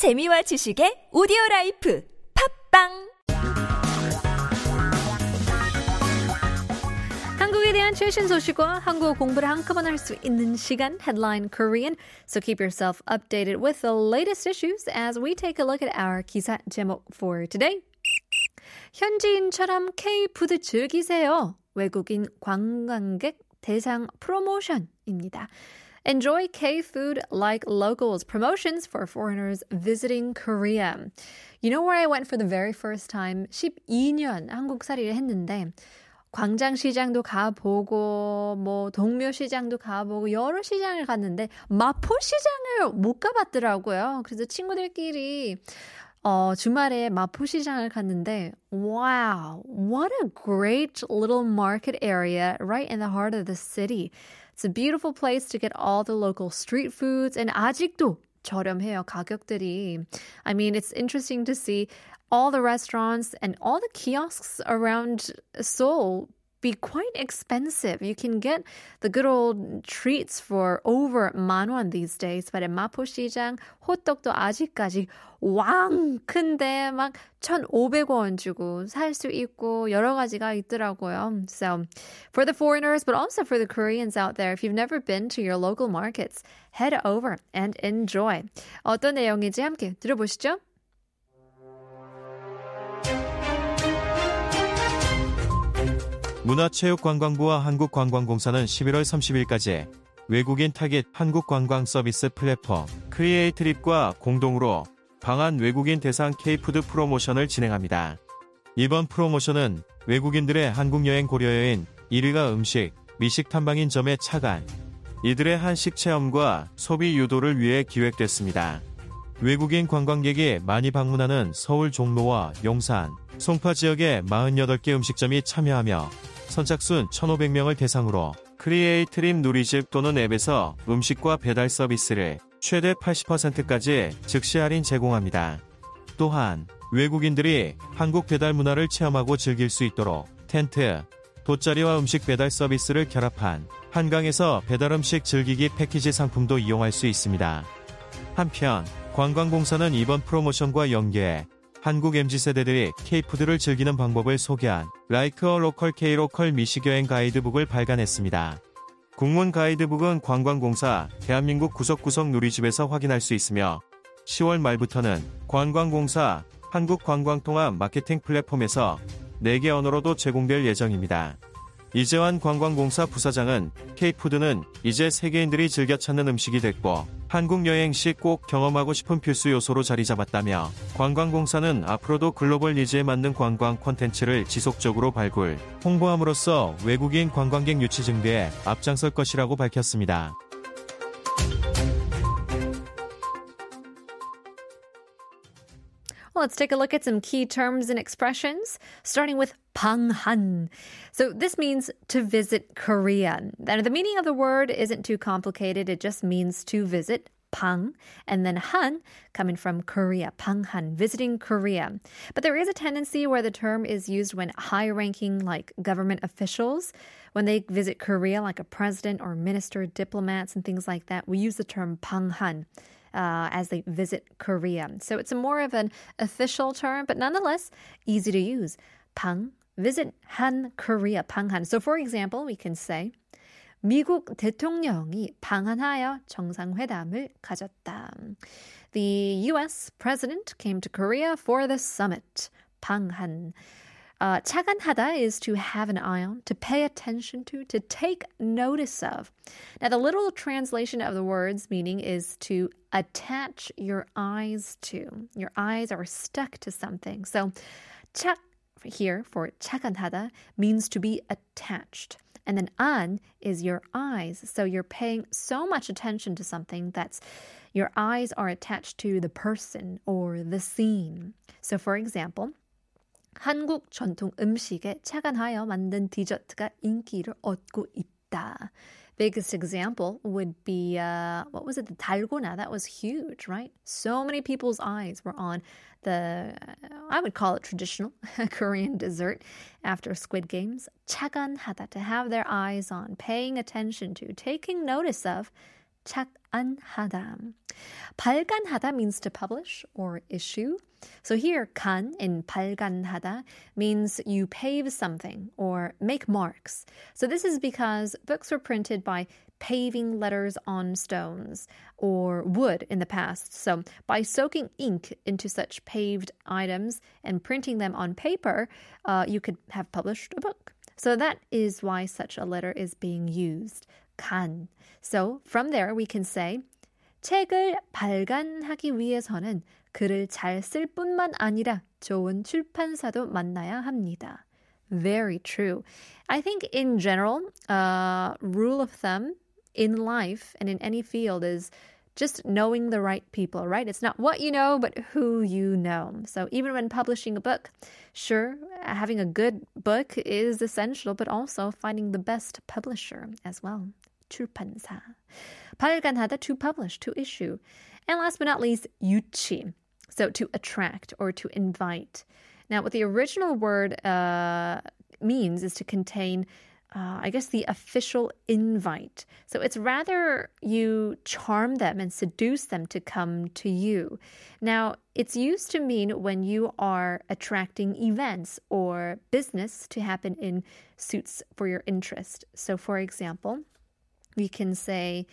재미와 지식의 오디오 라이프 팝빵 한국에 대한 최신 소식과 한국어 공부를 한꺼번에 할 수 있는 시간 Headline Korean. So keep yourself updated with the latest issues as we take a look at our 기사 제목 for today. 현지인처럼 K-푸드 즐기세요. 외국인 관광객 대상 프로모션입니다. Enjoy K-food like locals. Promotions for foreigners visiting Korea. You know where I went for the very first time? 12년 한국살이를 했는데 광장시장도 가보고 뭐 동묘시장도 가보고 여러 시장을 갔는데 마포시장을 못 가봤더라고요. 그래서 친구들끼리 어, 주말에 마포시장을 갔는데 wow, what a great little market area right in the heart of the city. It's a beautiful place to get all the local street foods and 아직도 저렴해요, 가격들이. I mean, it's interesting to see all the restaurants and all the kiosks around Seoul be quite expensive. You can get the good old treats for over 만원 these days. But at 마포시장 호떡도 아직까지 왕 큰데 막 1,500원 주고 살 수 있고 여러 가지가 있더라고요. So for the foreigners, but also for the Koreans out there, if you've never been to your local markets, head over and enjoy. 어떤 내용인지 함께 들어보시죠. 문화체육관광부와 한국관광공사는 11월 30일까지 외국인 타깃 한국관광 서비스 플랫폼 크리에이트립과 공동으로 방한 외국인 대상 K푸드 프로모션을 진행합니다. 이번 프로모션은 외국인들의 한국 여행 고려여인 1위가 음식, 미식 탐방인 점의 차관, 이들의 한식 체험과 소비 유도를 위해 기획됐습니다. 외국인 관광객이 많이 방문하는 서울 종로와 용산, 송파 지역의 48개 음식점이 참여하며 선착순 1,500명을 대상으로 크리에이트림 누리집 또는 앱에서 음식과 배달 서비스를 최대 80%까지 즉시 할인 제공합니다. 또한 외국인들이 한국 배달 문화를 체험하고 즐길 수 있도록 텐트, 돗자리와 음식 배달 서비스를 결합한 한강에서 배달 음식 즐기기 패키지 상품도 이용할 수 있습니다. 한편 관광공사는 이번 프로모션과 연계해 한국 MZ세대들이 K푸드를 즐기는 방법을 소개한 라이크 어 로컬 K로컬 미식여행 가이드북을 발간했습니다. 국문 가이드북은 관광공사 대한민국 구석구석 누리집에서 확인할 수 있으며 10월 말부터는 관광공사 한국관광통합 마케팅 플랫폼에서 4개 언어로도 제공될 예정입니다. 이재환 관광공사 부사장은 K푸드는 이제 세계인들이 즐겨 찾는 음식이 됐고 한국 여행 시 꼭 경험하고 싶은 필수 요소로 자리 잡았다며 관광공사는 앞으로도 글로벌 니즈에 맞는 관광 콘텐츠를 지속적으로 발굴, 홍보함으로써 외국인 관광객 유치 증대에 앞장설 것이라고 밝혔습니다. Let's take a look at some key terms and expressions, starting with Panghan. So this means to visit Korea. Now, the meaning of the word isn't too complicated. It just means to visit Pang, and then Han coming from Korea, Panghan, visiting Korea. But there is a tendency where the term is used when high ranking, like government officials, when they visit Korea, like a president or minister, diplomats, and things like that, we use the term Panghan. Uh, as they visit Korea. So it's more of an official term, but nonetheless easy to use. Pang visit Han Korea, Panghan. So for example, we can say 미국 대통령이 방한하여 정상회담을 가졌다. The US president came to Korea for the summit. 방한. Uh, 착안하다 is to have an eye on, to pay attention to, to take notice of. Now, the literal translation of the word's meaning is to attach your eyes to. Your eyes are stuck to something. So, 착 here for 차관하다 means to be attached. And then an is your eyes. So you're paying so much attention to something that's your eyes are attached to the person or the scene. So for example, 한국 전통 음식에 착안하여 만든 디저트가 인기를 얻고 있다. biggest example would be uh, what was it? The Dalgona. That was huge, right? So many people's eyes were on the, uh, I would call it traditional Korean dessert after Squid Games. Chegan had that to have their eyes on, paying attention to, taking notice of 착안하다. 발간하다 means to publish or issue. So here, 간 in 발간하다 means you pave something or make marks. So this is because books were printed by paving letters on stones or wood in the past. So by soaking ink into such paved items and printing them on paper, uh, you could have published a book. So that is why such a letter is being used. 간. So from there we can say 책을 발간하기 위해서는 글을 잘 쓸 뿐만 아니라 좋은 출판사도 만나야 합니다. Very true. I think in general, uh, rule of thumb in life and in any field is just knowing the right people, right? It's not what you know, but who you know. So even when publishing a book, sure, having a good book is essential, but also finding the best publisher as well. 출판사. 발간하다 to publish, to issue. And last but not least, 유치. So to attract or to invite. Now, what the original word uh, means is to contain uh, I guess, the official invite. So it's rather you charm them and seduce them to come to you. Now, it's used to mean when you are attracting events or business to happen in suits for your interest. So, for example, we can say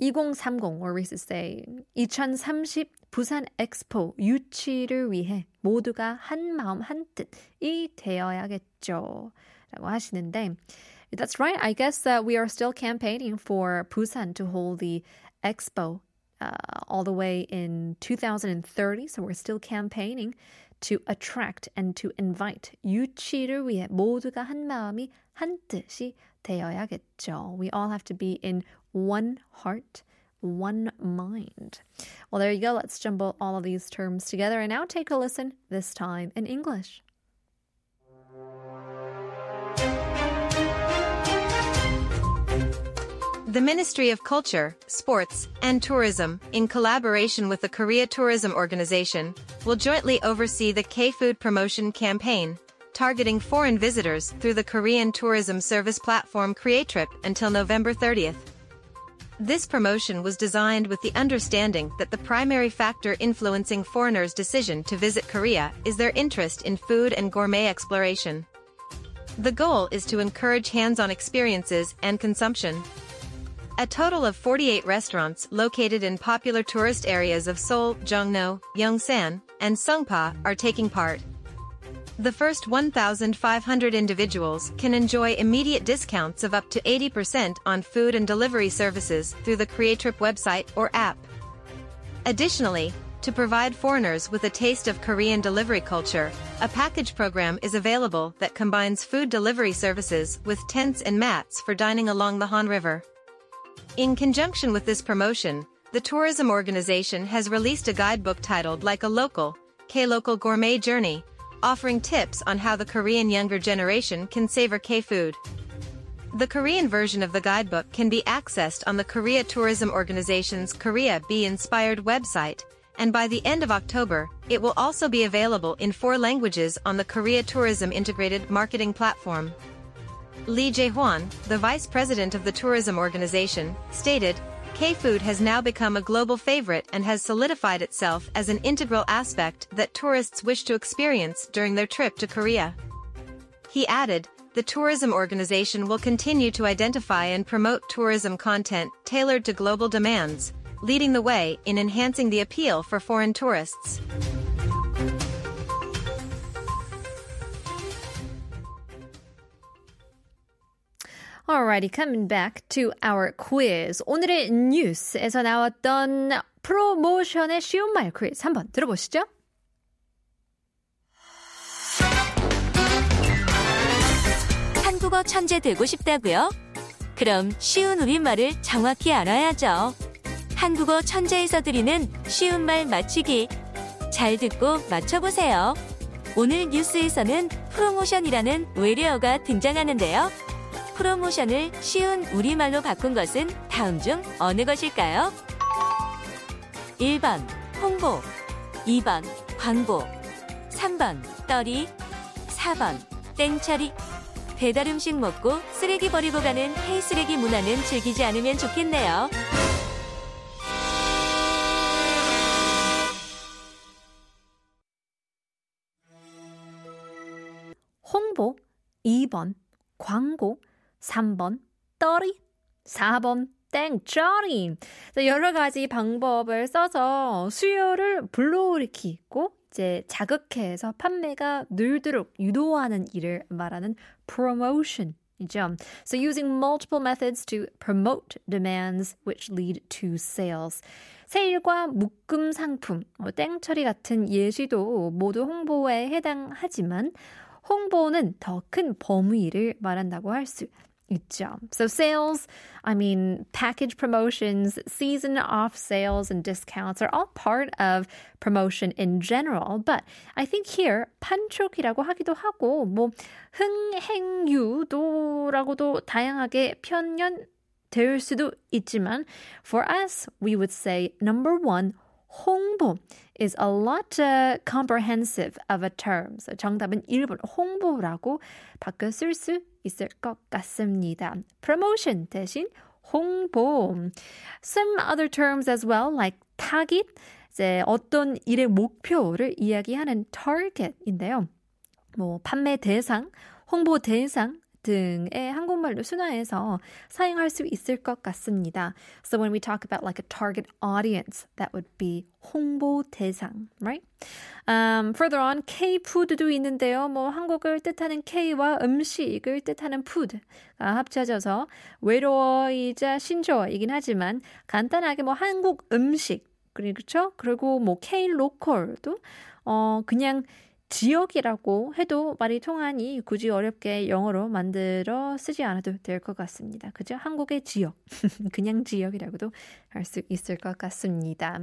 2030, or we could say 2030 부산 엑스포 유치를 위해 모두가 한 마음 한 뜻이 되어야겠죠. 라고 하시는데, that's right. I guess that we are still campaigning for Busan to hold the expo uh, all the way in 2030. So we're still campaigning to attract and to invite 유치를 위해 모두가 한 마음이 한 뜻이 되어야겠죠. We all have to be in one heart, one mind. Well, there you go. Let's jumble all of these terms together and now take a listen, this time in English. The Ministry of Culture, Sports, and Tourism, in collaboration with the Korea Tourism Organization, will jointly oversee the K-Food promotion campaign, targeting foreign visitors through the Korean tourism service platform Creatrip until November 30th. This promotion was designed with the understanding that the primary factor influencing foreigners' decision to visit Korea is their interest in food and gourmet exploration. The goal is to encourage hands-on experiences and consumption. A total of 48 restaurants located in popular tourist areas of Seoul, Jongno, Yongsan, and Songpa are taking part. The first 1,500 individuals can enjoy immediate discounts of up to 80% on food and delivery services through the Creatrip website or app. Additionally, to provide foreigners with a taste of Korean delivery culture, a package program is available that combines food delivery services with tents and mats for dining along the Han River. In conjunction with this promotion, the tourism organization has released a guidebook titled Like a Local, K-Local Gourmet Journey, offering tips on how the Korean younger generation can savor K-food. The Korean version of the guidebook can be accessed on the Korea Tourism Organization's Korea Be Inspired website, and by the end of October, it will also be available in four languages on the Korea Tourism Integrated Marketing Platform. Lee Jae-hwan, the vice president of the tourism organization, stated, K-food has now become a global favorite and has solidified itself as an integral aspect that tourists wish to experience during their trip to Korea. He added, the tourism organization will continue to identify and promote tourism content tailored to global demands, leading the way in enhancing the appeal for foreign tourists. Alrighty, coming back to our quiz. 오늘의 뉴스에서 나왔던 프로모션의 쉬운 말 퀴즈 한번 들어보시죠. 한국어 천재 되고 싶다고요? 그럼 쉬운 우리말을 정확히 알아야죠. 한국어 천재에서 드리는 쉬운 말 맞추기. 잘 듣고 맞춰보세요. 오늘 뉴스에서는 프로모션이라는 외래어가 등장하는데요. 프로모션을 쉬운 우리말로 바꾼 것은 다음 중 어느 것일까요? 1번 홍보. 2번 광고. 3번 떨이. 4번 땡처리. 배달 음식 먹고 쓰레기 버리고 가는 K 쓰레기 문화는 즐기지 않으면 좋겠네요. 홍보. 2번 광고. 3번 떨이, 4번 땡짜리. 여러 가지 방법을 써서 수요를 불러일으키고 이제 자극해서 판매가 늘도록 유도하는 일을 말하는 promotion. 이죠. So using multiple methods to promote demands which lead to sales. 세일과 묶음 상품, 뭐 땡처리 같은 예시도 모두 홍보에 해당하지만 홍보는 더 큰 범위를 말한다고 할 수 있죠. So sales, I mean package promotions, season off sales and discounts are all part of promotion in general. But I think here 판촉이라고 하기도 하고 뭐 흥행유도라고도 다양하게 표현 될 수도 있지만 for us we would say number one 홍보 is a lot uh, comprehensive of a term. So 정답은 1번 홍보라고 바꿔 쓸 수 있을 것 같습니다. promotion 대신 홍보. Some other terms as well like target 이제 어떤 일의 목표를 이야기하는 target인데요. 뭐 판매 대상, 홍보 대상 등의 한국말로 순화해서 사용할 수 있을 것 같습니다. So when we talk about like a target audience, that would be 홍보 대상, right? Um, further on, K-food도 있는데요. 뭐 한국을 뜻하는 K와 음식을 뜻하는 food가 합쳐져서 외로워이자 신조어이긴 하지만 간단하게 뭐 한국 음식 그렇죠? 그리고 뭐 K-로컬도 어 그냥 지역이라고 해도 말이 통하니 굳이 어렵게 영어로 만들어 쓰지 않아도 될 것 같습니다. 그죠? 한국의 지역. 그냥 지역이라고도 할 수 있을 것 같습니다.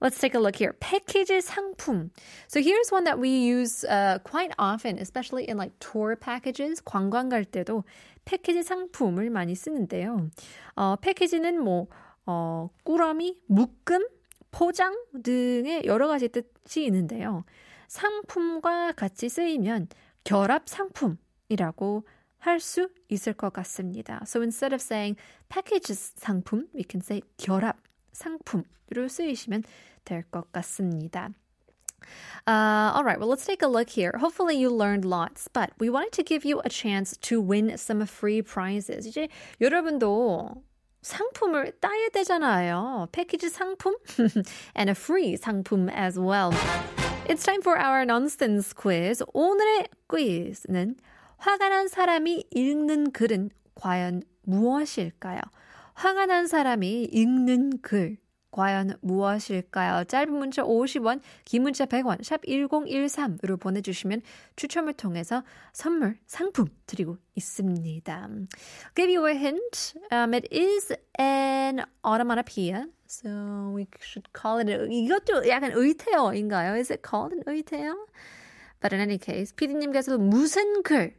Let's take a look here. 패키지 상품. So here's one that we use uh, quite often, especially in like tour packages. 관광 갈 때도 패키지 상품을 많이 쓰는데요. 어, 패키지는 뭐, 어, 꾸러미, 묶음, 포장 등의 여러 가지 뜻이 있는데요. 상품과 같이 쓰이면 결합 상품이라고 할 수 있을 것 같습니다. So instead of saying package 상품, we can say 결합 상품으로 쓰이시면 될 것 같습니다. Uh, all right, well, let's take a look here. Hopefully, you learned lots, but we wanted to give you a chance to win some free prizes. 이제 여러분도 상품을 따야 되잖아요. 패키지 상품 and a free 상품 as well. It's time for our nonsense quiz. 오늘의 퀴즈는 화가 난 사람이 읽는 글은 과연 무엇일까요? 화가 난 사람이 읽는 글 과연 무엇일까요? 짧은 문자 50원, 긴 문자 100원, 샵 1013으로 보내주시면 추첨을 통해서 선물, 상품 드리고 있습니다. Give you a hint. Um, it is an onomatopoeia. So we should call it. 이것도 약간 의태어인가요? Is it called an 의태어? But in any case, PD님께서 무슨 글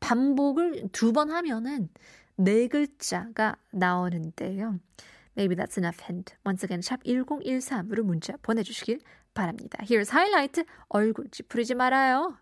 반복을 두 번 하면은 네 글자가 나오는데요. Maybe that's enough hint. Once again, 샵 1013으로 문자 보내주시길 바랍니다. Here's highlight. 얼굴 찌푸리지 말아요.